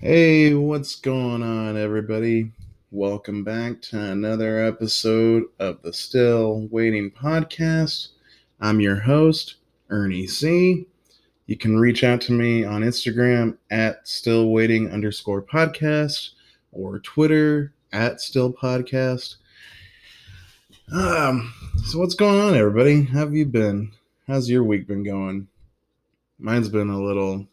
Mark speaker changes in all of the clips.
Speaker 1: Hey, what's going on, everybody? Welcome back to another episode of the Still Waiting podcast. I'm your host, Ernie C. You can reach out to me on Instagram at still waiting underscore podcast or Twitter at still podcast. Um, so what's going on, everybody? How have you been? How's your week been going? Mine's been a little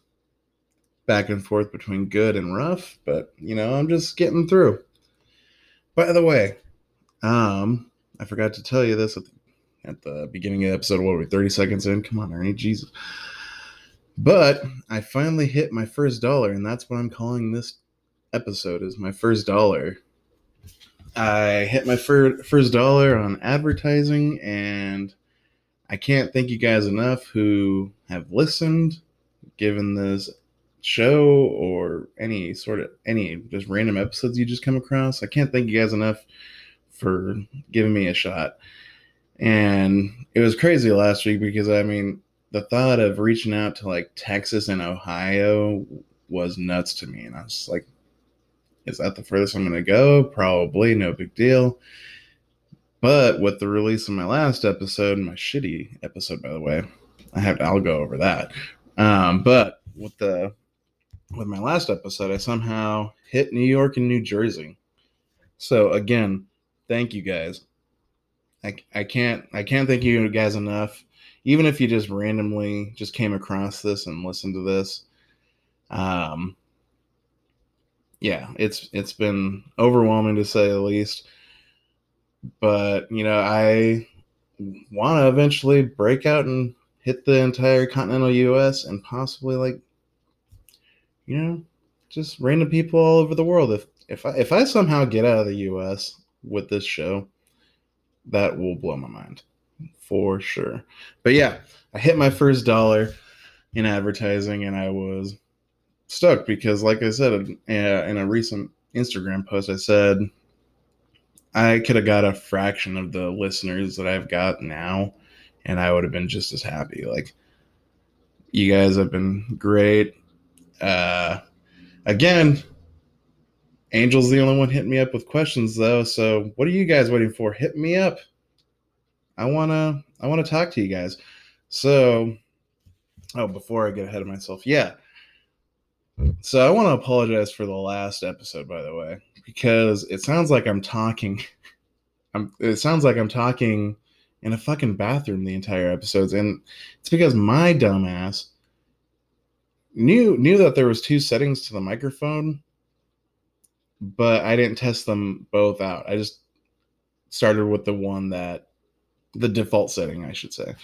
Speaker 1: back and forth between good and rough, but you know, I'm just getting through. By the way, um, I forgot to tell you this at the, at the beginning of the episode. What are we, 30 seconds in? Come on, Ernie, Jesus. But I finally hit my first dollar, and that's what I'm calling this episode is my first dollar. I hit my fir- first dollar on advertising, and I can't thank you guys enough who have listened, given this show or any sort of any just random episodes you just come across. I can't thank you guys enough for giving me a shot. And it was crazy last week because I mean, the thought of reaching out to like Texas and Ohio was nuts to me. And I was like, is that the furthest I'm going to go? Probably, no big deal. But with the release of my last episode, my shitty episode, by the way, I have I'll go over that. Um, but with the with my last episode, I somehow hit New York and New Jersey. So again, thank you guys. I, I can't I can't thank you guys enough. Even if you just randomly just came across this and listened to this, um, yeah, it's it's been overwhelming to say the least. But you know, I want to eventually break out and hit the entire continental U.S. and possibly like, you know, just random people all over the world. If if I if I somehow get out of the U.S. with this show, that will blow my mind for sure. But yeah, I hit my first dollar in advertising, and I was stuck because, like I said uh, in a recent Instagram post, I said I could have got a fraction of the listeners that I've got now, and I would have been just as happy. Like, you guys have been great. Uh, again, Angel's the only one hitting me up with questions though. So, what are you guys waiting for? Hit me up. I wanna I wanna talk to you guys. So, oh, before I get ahead of myself, yeah. So I want to apologize for the last episode, by the way, because it sounds like I'm talking. I'm. It sounds like I'm talking in a fucking bathroom the entire episodes, and it's because my dumbass knew knew that there was two settings to the microphone, but I didn't test them both out. I just started with the one that the default setting, I should say,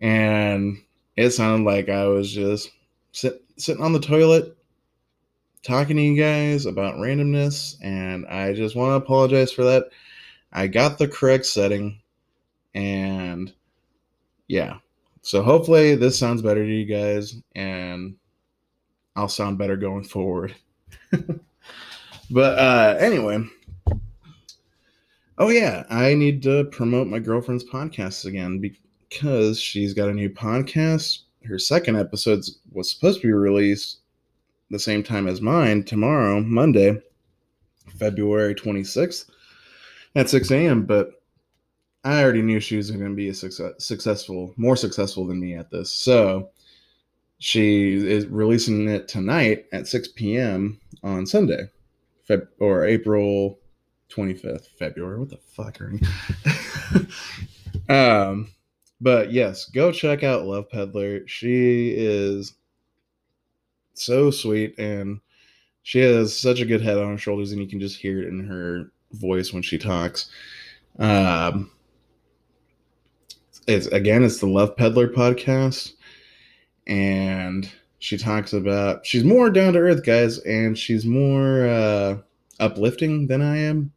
Speaker 1: and it sounded like I was just sit, sitting on the toilet talking to you guys about randomness, and I just want to apologize for that. I got the correct setting, and yeah. So hopefully this sounds better to you guys, and I'll sound better going forward. but uh, anyway, oh yeah, I need to promote my girlfriend's podcast again because she's got a new podcast her second episode was supposed to be released the same time as mine tomorrow, Monday, February 26th at 6 a.m. But I already knew she was going to be a success, successful, more successful than me at this. So she is releasing it tonight at 6 p.m. on Sunday, Feb- or April 25th, February. What the fuck you? um, but yes, go check out Love Peddler. She is so sweet and she has such a good head on her shoulders, and you can just hear it in her voice when she talks. Um, it's again, it's the Love Peddler podcast, and she talks about she's more down to earth, guys, and she's more uh, uplifting than I am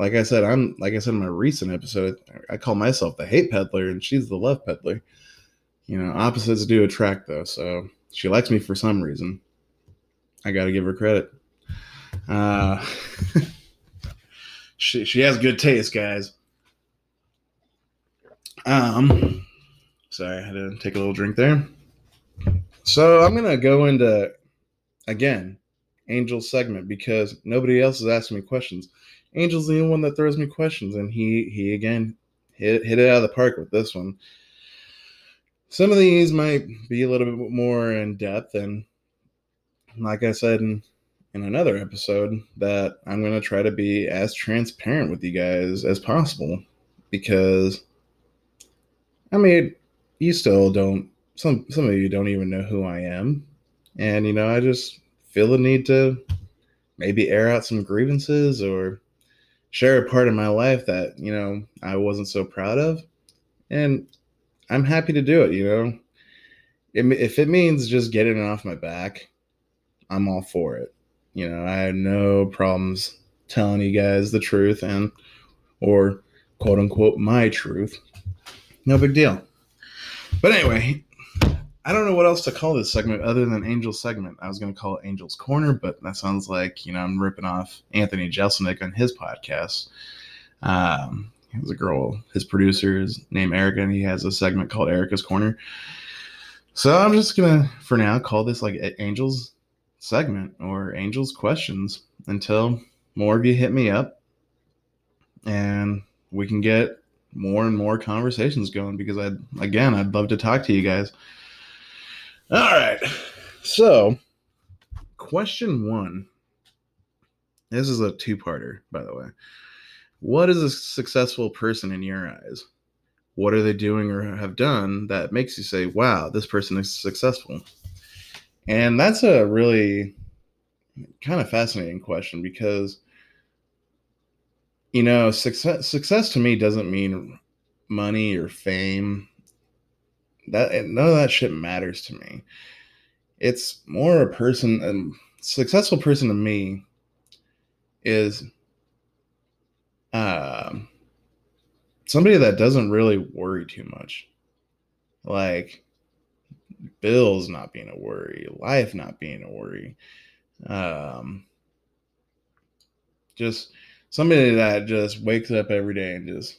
Speaker 1: like I said, I'm like I said in my recent episode, I call myself the hate peddler and she's the love peddler. You know, opposites do attract though, so she likes me for some reason. I got to give her credit. Uh, she she has good taste, guys. Um, sorry, I had to take a little drink there. So I'm gonna go into again Angel segment because nobody else is asking me questions. Angel's the only one that throws me questions, and he he again hit hit it out of the park with this one. Some of these might be a little bit more in depth, and like I said in in another episode, that I'm to try to be as transparent with you guys as possible because I mean, you still don't some some of you don't even know who I am. And you know, I just feel the need to maybe air out some grievances or share a part of my life that, you know, I wasn't so proud of. And I'm happy to do it, you know. If it means just getting it off my back, I'm all for it. You know, I have no problems telling you guys the truth and or quote unquote my truth. No big deal. But anyway, I don't know what else to call this segment other than Angel segment. I was going to call it Angel's Corner, but that sounds like, you know, I'm ripping off Anthony Jeselnik on his podcast. Um, he has a girl, his producer is named Erica, and he has a segment called Erica's Corner. So I'm just to, for now, call this like Angel's segment or Angel's questions until more of you hit me up and we can get more and more conversations going because I again I'd love to talk to you guys. All right. So, question 1. This is a two-parter, by the way. What is a successful person in your eyes? What are they doing or have done that makes you say, "Wow, this person is successful?" And that's a really kind of fascinating question because you know, success success to me doesn't mean money or fame. That none of that shit matters to me. It's more a person, a successful person to me is uh, somebody that doesn't really worry too much. Like bills not being a worry, life not being a worry. Um, just somebody that just wakes up every day and just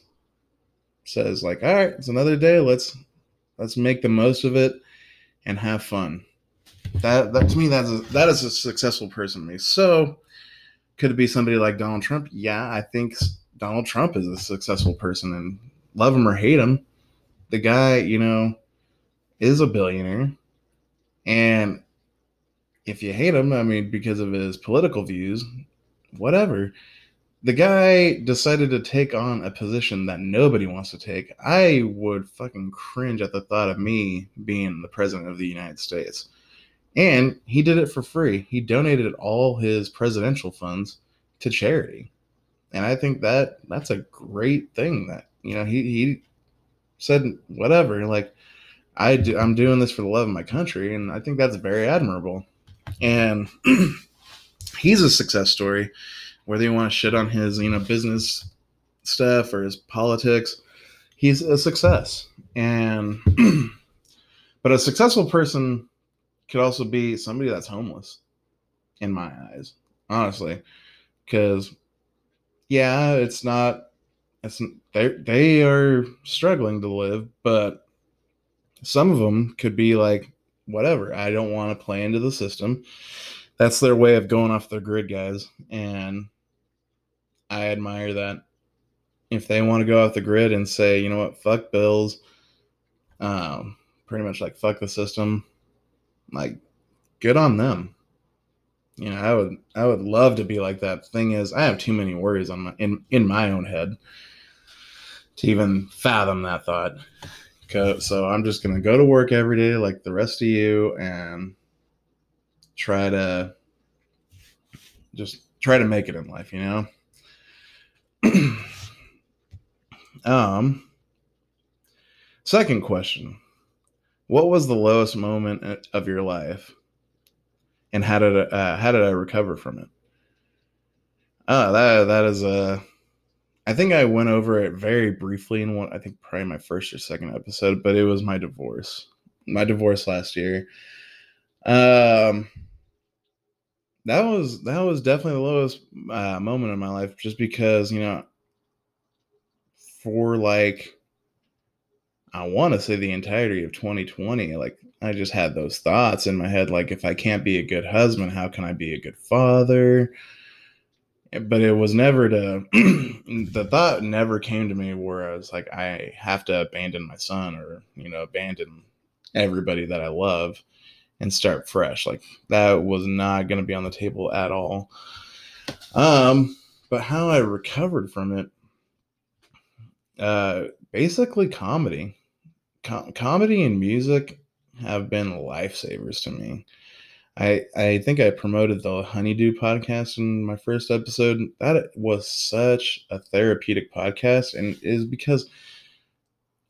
Speaker 1: says like all right it's another day let's let's make the most of it and have fun. That that to me that's a, that is a successful person to me. So could it be somebody like donald trump? Yeah i think donald trump is a successful person and love him or hate him the guy you know is a billionaire. And if you hate him i mean because of his political views whatever the guy decided to take on a position that nobody wants to take. I would fucking cringe at the thought of me being the president of the United States. And he did it for free. He donated all his presidential funds to charity. And I think that that's a great thing that, you know, he, he said, whatever, like, I do, I'm doing this for the love of my country. And I think that's very admirable. And he's a success story whether you want to shit on his you know business stuff or his politics he's a success. And but a successful person could also be somebody that's homeless in my eyes honestly. Because yeah it's not it's they they are struggling to live but some of them could be like whatever i don't want to play into the system. That's their way of going off their grid guys. And I admire that. If they want to go off the grid and say, you know what, fuck Bills, um, pretty much like fuck the system, like good on them. You know, I would I would love to be like that. Thing is, I have too many worries on my in in my own head to even fathom that thought. So I'm just gonna go to work every day like the rest of you and try to just try to make it in life, you know. um, second question: What was the lowest moment of your life, and how did uh, how did I recover from it? Uh, that that is a. I think I went over it very briefly in one. I think probably my first or second episode, but it was my divorce. My divorce last year. Um, that was that was definitely the lowest uh, moment in my life, just because you know, for like, I want to say the entirety of 2020. Like I just had those thoughts in my head like if I can't be a good husband, how can I be a good father? But it was never to the thought never came to me where I was like I have to abandon my son or, you know, abandon everybody that I love and start fresh. Like that was not going to be on the table at all. Um but how I recovered from it uh basically comedy com- comedy and music have been lifesavers to me. I I think I promoted the Honeydew podcast in my first episode. That was such a therapeutic podcast, and is because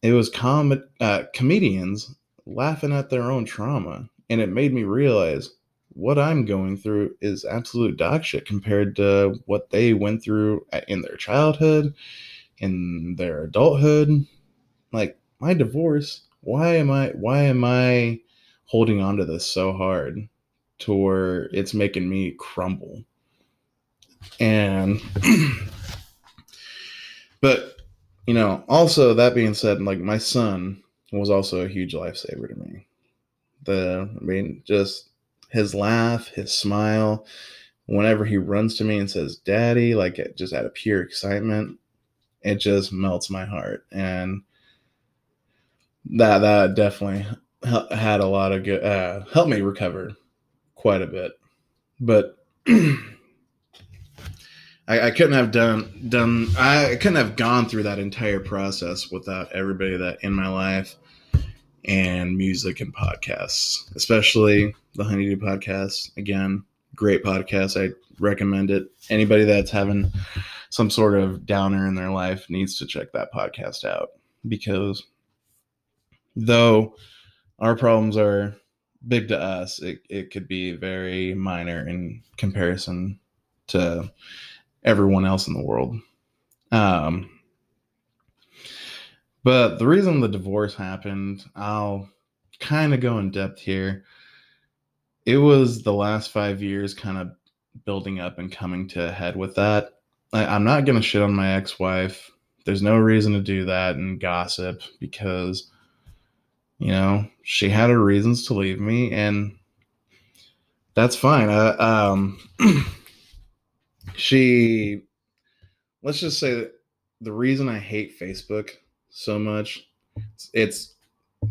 Speaker 1: it was com- uh, comedians laughing at their own trauma, and it made me realize what I'm going through is absolute dog shit compared to what they went through in their childhood, in their adulthood. Like my divorce why am i why am i holding on to this so hard to where it's making me crumble and but you know also that being said like my son was also a huge lifesaver to me the i mean just his laugh his smile whenever he runs to me and says daddy like it just out of pure excitement it just melts my heart. And that that definitely had a lot of good uh, helped me recover quite a bit. But I, I, couldn't have done done I couldn't have gone through that entire process without everybody that in my life and music and podcasts especially the honeydew podcast. Again great podcast. I recommend it. Anybody that's having some sort of downer in their life needs to check that podcast out because though our problems are big to us, it, it could be very minor in comparison to everyone else in the world. Um, but the reason the divorce happened, I'll kind of go in depth here. It was the last five years kind of building up and coming to a head with that. I, I'm not going to shit on my ex wife. There's no reason to do that and gossip because you know, she had her reasons to leave me, and that's fine. Um, she, let's just say that the reason I hate Facebook so much, it's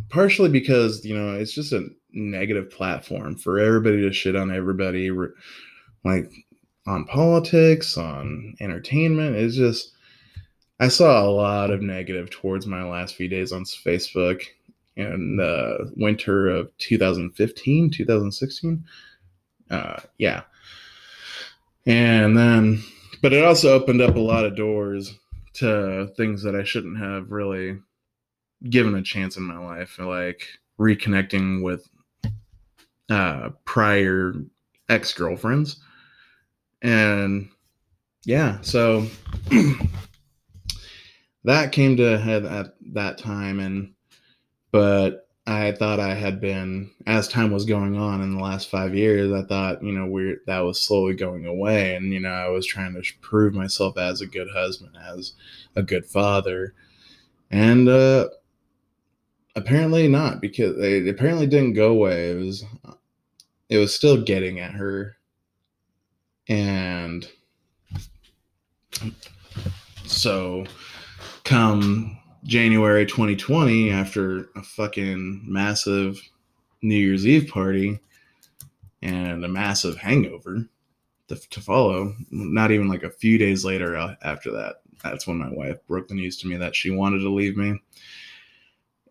Speaker 1: partially because you know it's just a negative platform for everybody to shit on everybody, like on politics, on entertainment. It's just I saw a lot of negative towards my last few days on Facebook in the winter of 2015, 2016. Uh, yeah. And then, but it also opened up a lot of doors to things that I shouldn't have really given a chance in my life, like reconnecting with uh, prior ex girlfriends. And yeah, so that came to head at that time. And but I thought I had been as time was going on in the last five years. I thought you know we that was slowly going away, and you know I was trying to prove myself as a good husband, as a good father, and uh, apparently not because it apparently didn't go away. It was it was still getting at her, and so come January 2020 after a fucking massive New Year's Eve party and a massive hangover to, to follow. Not even like a few days later uh, after that, that's when my wife broke the news to me that she wanted to leave me.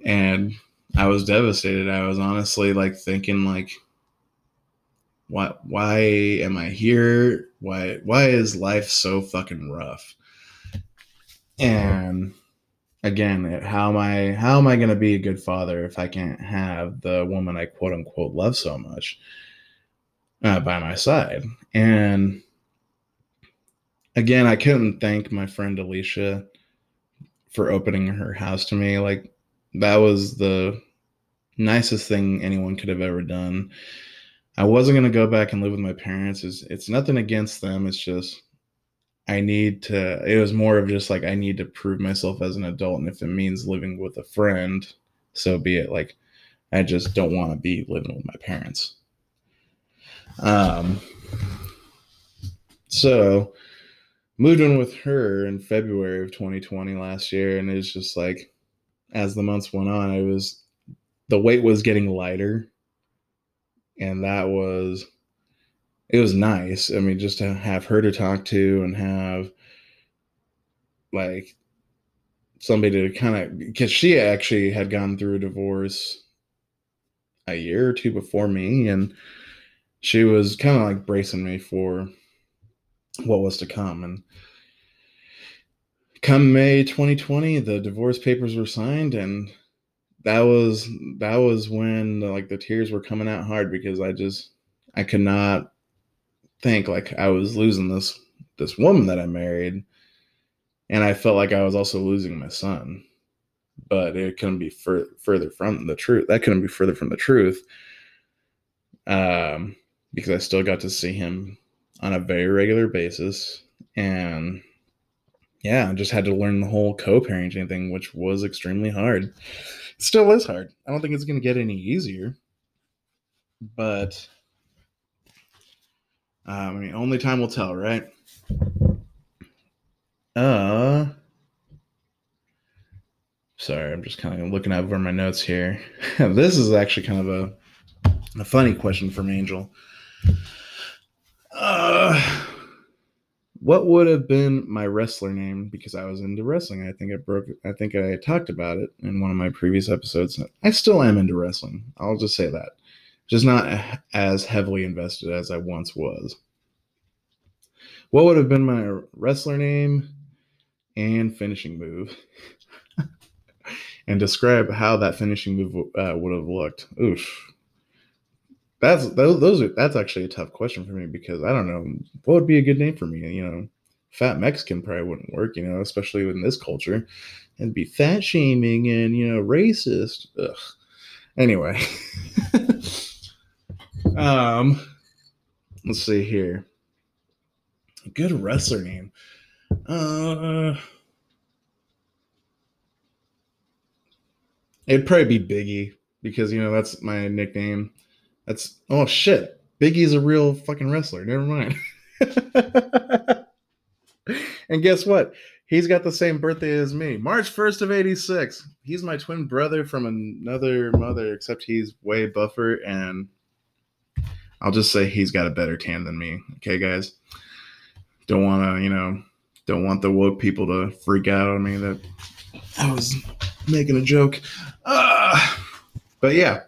Speaker 1: And I was devastated. I was honestly like thinking like why why am I here? Why why is life so fucking rough? And again how am i how am i going to be a good father if i can't have the woman i quote unquote love so much uh, by my side? And again i couldn't thank my friend alicia for opening her house to me. Like that was the nicest thing anyone could have ever done. I wasn't going to go back and live with my parents. It's, it's nothing against them. It's just I need to, it was more of just like, I need to prove myself as an adult. And if it means living with a friend, so be it. Like, I just don't want to be living with my parents. Um, so moved in with her in February of 2020 last year, and it was just like, as the months went on, it was the weight was getting lighter, and that was it was nice. I mean, just to have her to talk to and have like somebody to kind of because she actually had gone through a divorce a year or two before me and she was kind of like bracing me for what was to come and come may 2020 the divorce papers were signed and that was that was when like the tears were coming out hard because i just i could not think like i was losing this this woman that i married and i felt like i was also losing my son. But it couldn't be fur- further from the truth that couldn't be further from the truth um because i still got to see him on a very regular basis. And yeah i just had to learn the whole co-parenting thing which was extremely hard. It still is hard. I don't think it's going to get any easier. But um, i mean only time will tell right uh sorry i'm just kind of looking over my notes here this is actually kind of a, a funny question from angel uh what would have been my wrestler name because I was into wrestling. I think I broke I think I talked about it in one of my previous episodes. I still am into wrestling. I'll just say that. Just not as heavily invested as I once was. What would have been my wrestler name and finishing move? and describe how that finishing move uh, would have looked. Oof. That's those, are that's actually a tough question for me because I don't know what would be a good name for me. You know, fat Mexican probably wouldn't work. You know, especially in this culture, and be fat shaming and you know racist. Ugh. Anyway, um, let's see here. Good wrestler name. Uh, it'd probably be Biggie because you know that's my nickname. That's oh shit. Big E's a real fucking wrestler. Never mind. and guess what? He's got the same birthday as me. March 1st of 86. He's my twin brother from another mother, except he's way buffer and I'll just say he's got a better tan than me. Okay, guys? Don't want to, you know, don't want the woke people to freak out on me that I was making a joke. Uh, but yeah,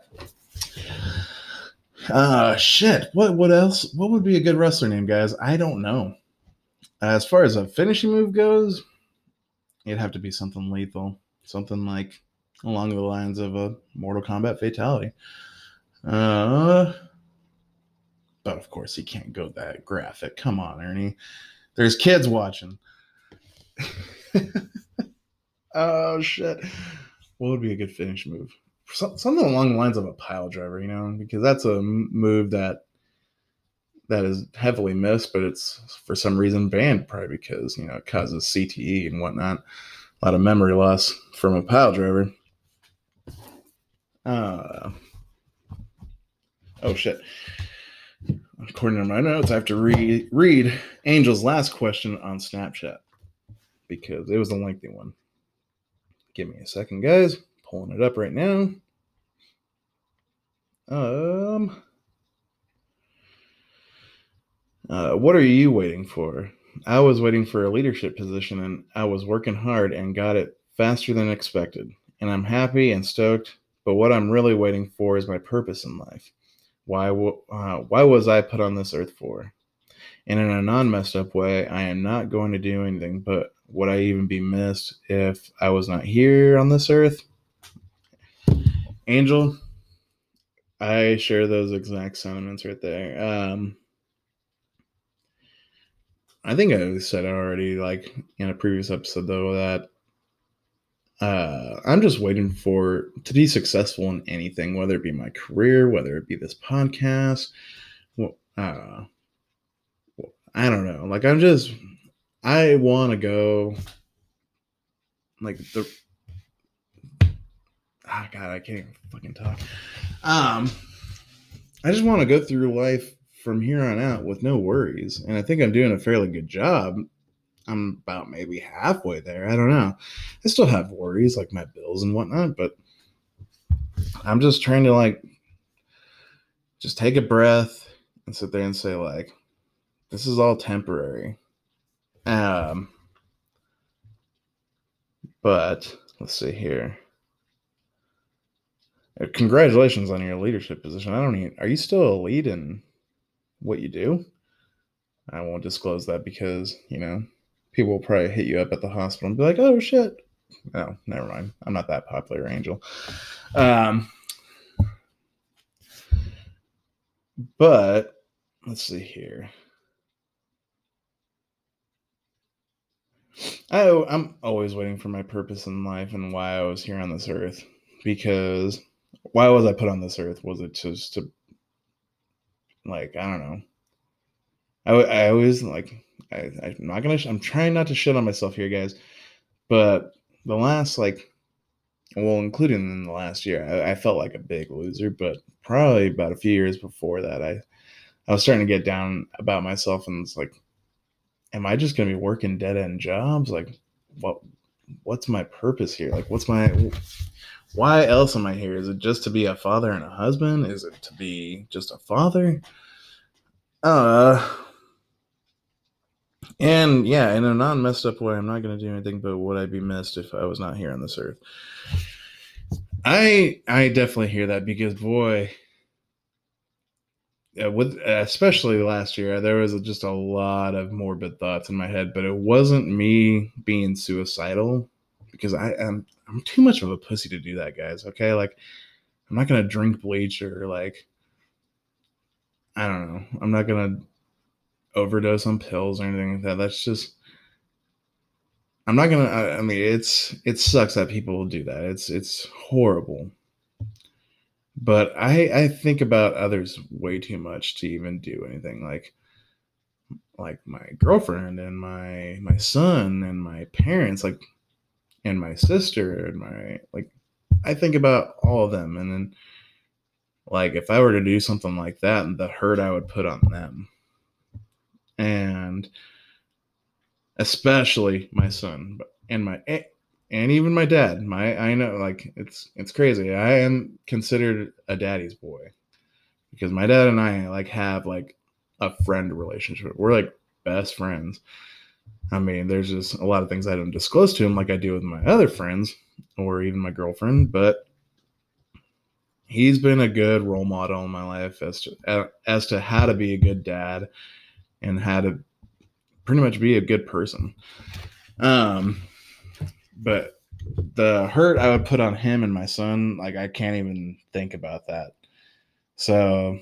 Speaker 1: uh shit. What what else? What would be a good wrestler name, guys? I don't know. As far as a finishing move goes, it'd have to be something lethal. Something like along the lines of a Mortal Kombat fatality. Uh but of course he can't go that graphic. Come on, Ernie. There's kids watching. oh shit. What would be a good finish move? something along the lines of a pile driver, you know, because that's a move that that is heavily missed, but it's for some reason banned, probably because you know it causes CTE and whatnot, a lot of memory loss from a pile driver. Uh, oh shit! According to my notes, I have to read read Angel's last question on Snapchat because it was a lengthy one. Give me a second, guys. Pulling it up right now. Um, uh, what are you waiting for? I was waiting for a leadership position and I was working hard and got it faster than expected. And I'm happy and stoked, but what I'm really waiting for is my purpose in life. Why, uh, why was I put on this earth for? And in a non messed up way, I am not going to do anything, but would I even be missed if I was not here on this earth? Angel, I share those exact sentiments right there. Um, I think I said already, like in a previous episode, though, that uh, I'm just waiting for to be successful in anything, whether it be my career, whether it be this podcast. Well, uh, I don't know. Like I'm just, I want to go like the ah god I can't fucking talk. Um, I just want to go through life from here on out with no worries, and I think I'm doing a fairly good job. I'm about maybe halfway there. I don't know. I still have worries like my bills and whatnot, but I'm just trying to like just take a breath and sit there and say like this is all temporary. Um but let's see here. Uh, congratulations on your leadership position. I don't even are you still a lead in what you do? I won't disclose that because, you know, people will probably hit you up at the hospital and be like, "Oh shit." No, never mind. I'm not that popular, Angel. Um, but let's see here. I, I'm always waiting for my purpose in life and why I was here on this earth. Because why was I put on this earth? Was it just to, like, I don't know. I, I always like I, I'm not gonna. I'm trying not to shit on myself here, guys. But the last like, well, including in the last year, I, I felt like a big loser. But probably about a few years before that, I I was starting to get down about myself, and it's like, am I just gonna be working dead end jobs? Like, what? What's my purpose here? Like, what's my why else am I here? Is it just to be a father and a husband? Is it to be just a father? Uh, and yeah, in a non messed up way, I'm not going to do anything but would I be missed if I was not here on this earth? I I definitely hear that because boy, uh, with especially last year, there was just a lot of morbid thoughts in my head. But it wasn't me being suicidal because I am I'm, I'm too much of a pussy to do that, guys. Okay, like I'm not gonna drink bleach or like I don't know. I'm not gonna overdose on pills or anything like that. That's just I'm not gonna. I, I mean, it's it sucks that people do that. It's it's horrible. But I I think about others way too much to even do anything like like my girlfriend and my my son and my parents like and my sister and my like I think about all of them and then like if I were to do something like that and the hurt I would put on them and especially my son and my and even my dad. My i know like it's it's crazy. I am considered a daddy's boy because my dad and i like have like a friend relationship. We're like best friends. I mean there's just a lot of things i don't disclose to him like i do with my other friends or even my girlfriend but he's been a good role model in my life as to uh, as to how to be a good dad and how to pretty much be a good person. Um, but the hurt I would put on him and my son, like I can't even think about that. So,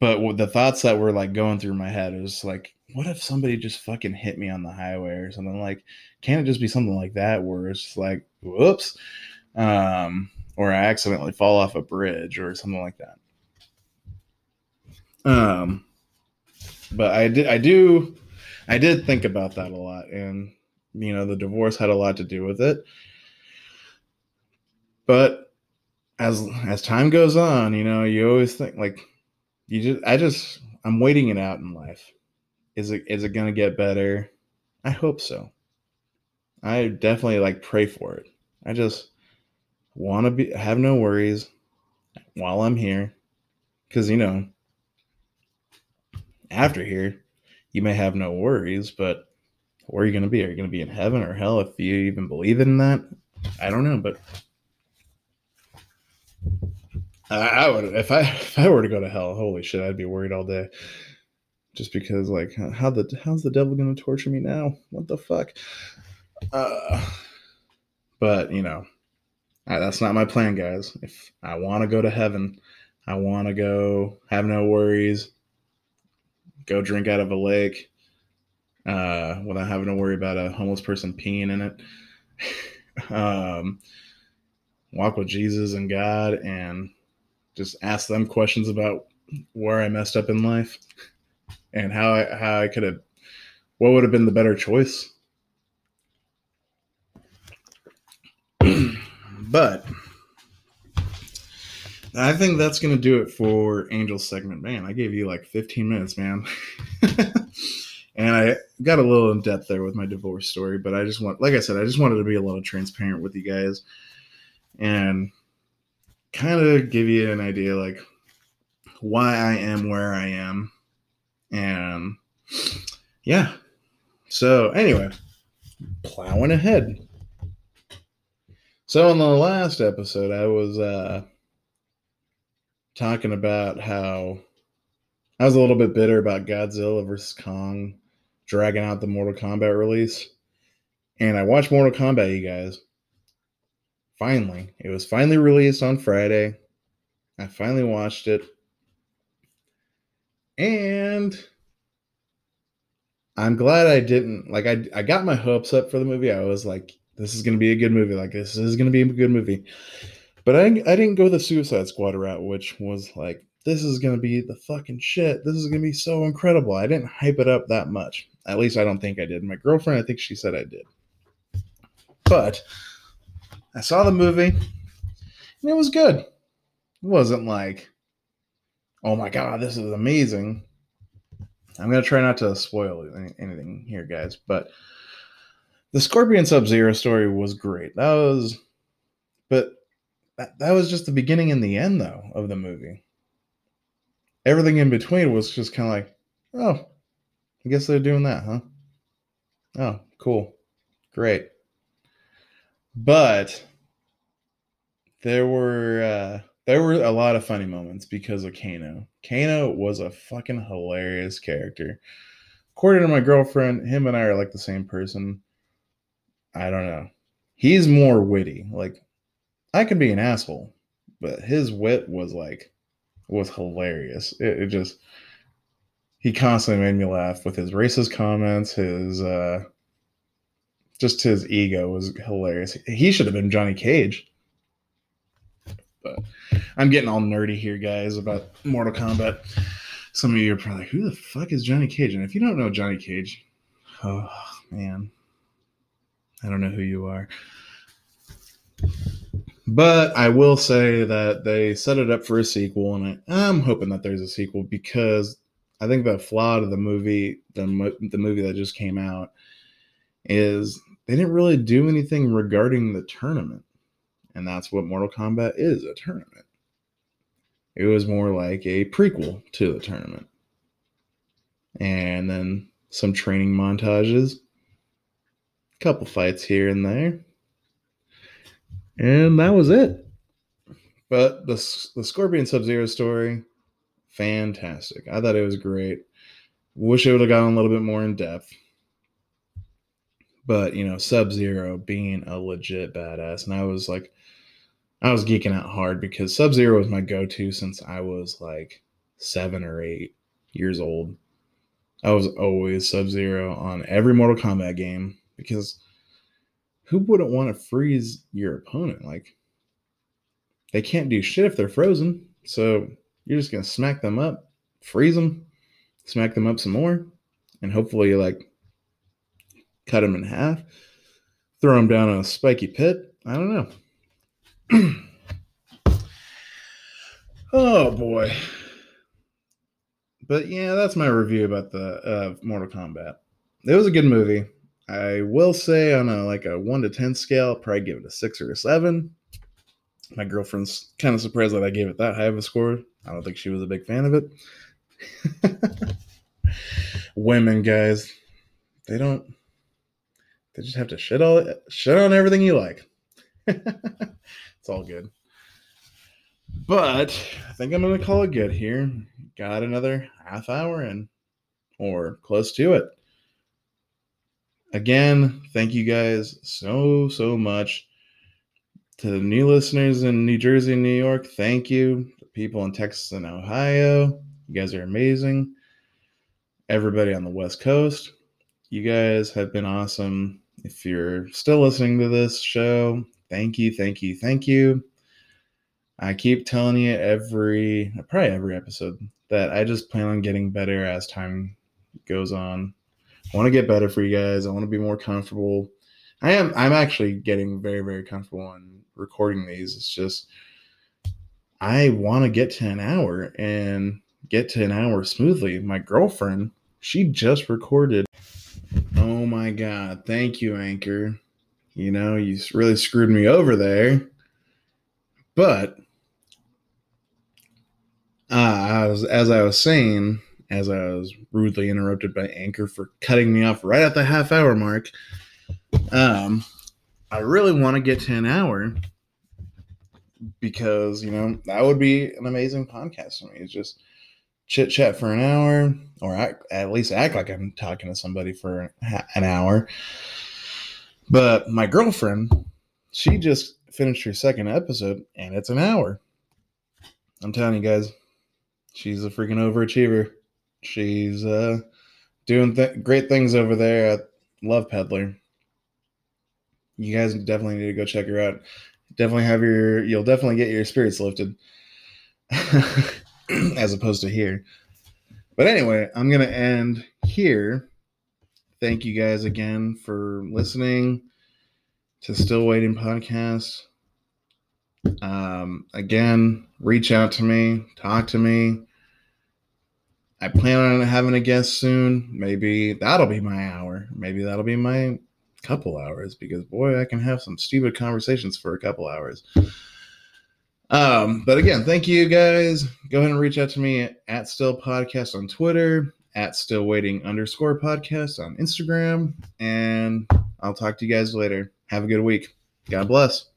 Speaker 1: but the thoughts that were like going through my head was like, what if somebody just fucking hit me on the highway or something? Like, can't it just be something like that where it's like, whoops, um, or I accidentally fall off a bridge or something like that. Um, but I did I do I did think about that a lot and you know the divorce had a lot to do with it. But as as time goes on, you know, you always think like you just I just I'm waiting it out in life. Is it is it going to get better? I hope so. I definitely like pray for it. I just want to be have no worries while I'm here cuz you know after here, you may have no worries, but where are you going to be? Are you going to be in heaven or hell if you even believe in that? I don't know, but I, I would if I if I were to go to hell, holy shit, I'd be worried all day. Just because, like, how the how's the devil going to torture me now? What the fuck? Uh, but you know, I, that's not my plan, guys. If I want to go to heaven, I want to go have no worries, go drink out of a lake uh, without having to worry about a homeless person peeing in it. um, walk with Jesus and God and just ask them questions about where I messed up in life and how I, how I could have what would have been the better choice? but I think that's to do it for Angel segment. Man, I gave you like 15 minutes, man. and I got a little in depth there with my divorce story, but I just want, like I said, I just wanted to be a little transparent with you guys and kind of give you an idea like why I am where I am. And yeah. So, anyway, plowing ahead. So, in the last episode, I was uh, talking about how I was a little bit bitter about Godzilla versus Kong dragging out the Mortal Kombat release. And I watched Mortal Kombat, you guys. Finally, it was finally released on Friday. I finally watched it. And I'm glad I didn't like I I got my hopes up for the movie. I was like this is going to be a good movie. Like this is going to be a good movie. But I I didn't go the Suicide Squad route, which was like this is going to be the fucking shit. This is going to be so incredible. I didn't hype it up that much. At least I don't think I did. My girlfriend, I think she said I did. But I saw the movie and it was good. It wasn't like, oh my God, this is amazing. I'm going to try not to spoil anything here, guys, but the Scorpion Sub Zero story was great. That was, but that, that was just the beginning and the end, though, of the movie. Everything in between was just kind of like, oh, I guess they're doing that, huh? Oh, cool. Great. But there were uh there were a lot of funny moments because of Kano. Kano was a fucking hilarious character. According to my girlfriend, him and I are like the same person. I don't know. He's more witty. Like I could be an asshole, but his wit was like was hilarious. It, it just he constantly made me laugh with his racist comments, his uh just his ego was hilarious. He should have been Johnny Cage. But I'm getting all nerdy here, guys, about Mortal Kombat. Some of you are probably like, who the fuck is Johnny Cage? And if you don't know Johnny Cage, oh man, I don't know who you are. But I will say that they set it up for a sequel, and I, am hoping that there's a sequel because I think the flaw of the movie, the, the movie that just came out, is they didn't really do anything regarding the tournament. And that's what Mortal Kombat is a tournament. It was more like a prequel to the tournament. And then some training montages, a couple fights here and there. And that was it. But the, the Scorpion Sub Zero story, fantastic. I thought it was great. Wish it would have gone a little bit more in depth but you know, Sub Zero being a legit badass, and I was like, I was geeking out hard because Sub Zero was my go-to since I was like seven or eight years old. I was always Sub Zero on every Mortal Kombat game because who wouldn't want to freeze your opponent? Like, they can't do shit if they're frozen. So you're just gonna smack them up, freeze them, smack them up some more, and hopefully, you like cut them in half, throw them down a spiky pit. I don't know. oh boy. But yeah, that's my review about the uh, Mortal Kombat. It was a good movie. I will say on a like a one to ten scale, I'll probably give it a six or a seven. My girlfriend's kind of surprised that I gave it that high of a score. I don't think she was a big fan of it. Women, guys, they don't they just have to shit all shit on everything you like. it's all good. But I think I'm gonna call it good here. Got another half hour in, or close to it. Again, thank you guys so so much. To the new listeners in New Jersey and New York, thank you. The people in Texas and Ohio, you guys are amazing. Everybody on the West Coast, you guys have been awesome. If you're still listening to this show, thank you, thank you, thank you. I keep telling you every, probably every episode, that I just plan on getting better as time goes on. I want to get better for you guys. I want to be more comfortable. I am. I'm actually getting very, very comfortable on recording these. It's just I want to get to an hour and get to an hour smoothly. My girlfriend, she just recorded. Oh my god! Thank you, Anchor. You know, you really screwed me over there. But uh, I was, as I was saying, as I was rudely interrupted by Anchor for cutting me off right at the half hour mark. Um, I really want to get to an hour because you know that would be an amazing podcast for me. It's just chit chat for an hour, or act, at least act like I'm talking to somebody for an hour. But my girlfriend, she just finished her second episode, and it's an hour. I'm telling you guys, she's a freaking overachiever. She's uh, doing th- great things over there at Love Peddler. You guys definitely need to go check her out. Definitely have your, you'll definitely get your spirits lifted as opposed to here. But anyway, I'm going to end here. Thank you guys again for listening to Still Waiting Podcast. Um, again, reach out to me, talk to me I plan on having a guest soon. Maybe that'll be my hour. Maybe that'll be my couple hours because boy, I can have some stupid conversations for a couple hours. Um, but again, thank you guys. Go ahead and reach out to me at Still Podcast on Twitter, at Still Waiting underscore podcast on Instagram, and I'll talk to you guys later. Have a good week. God bless.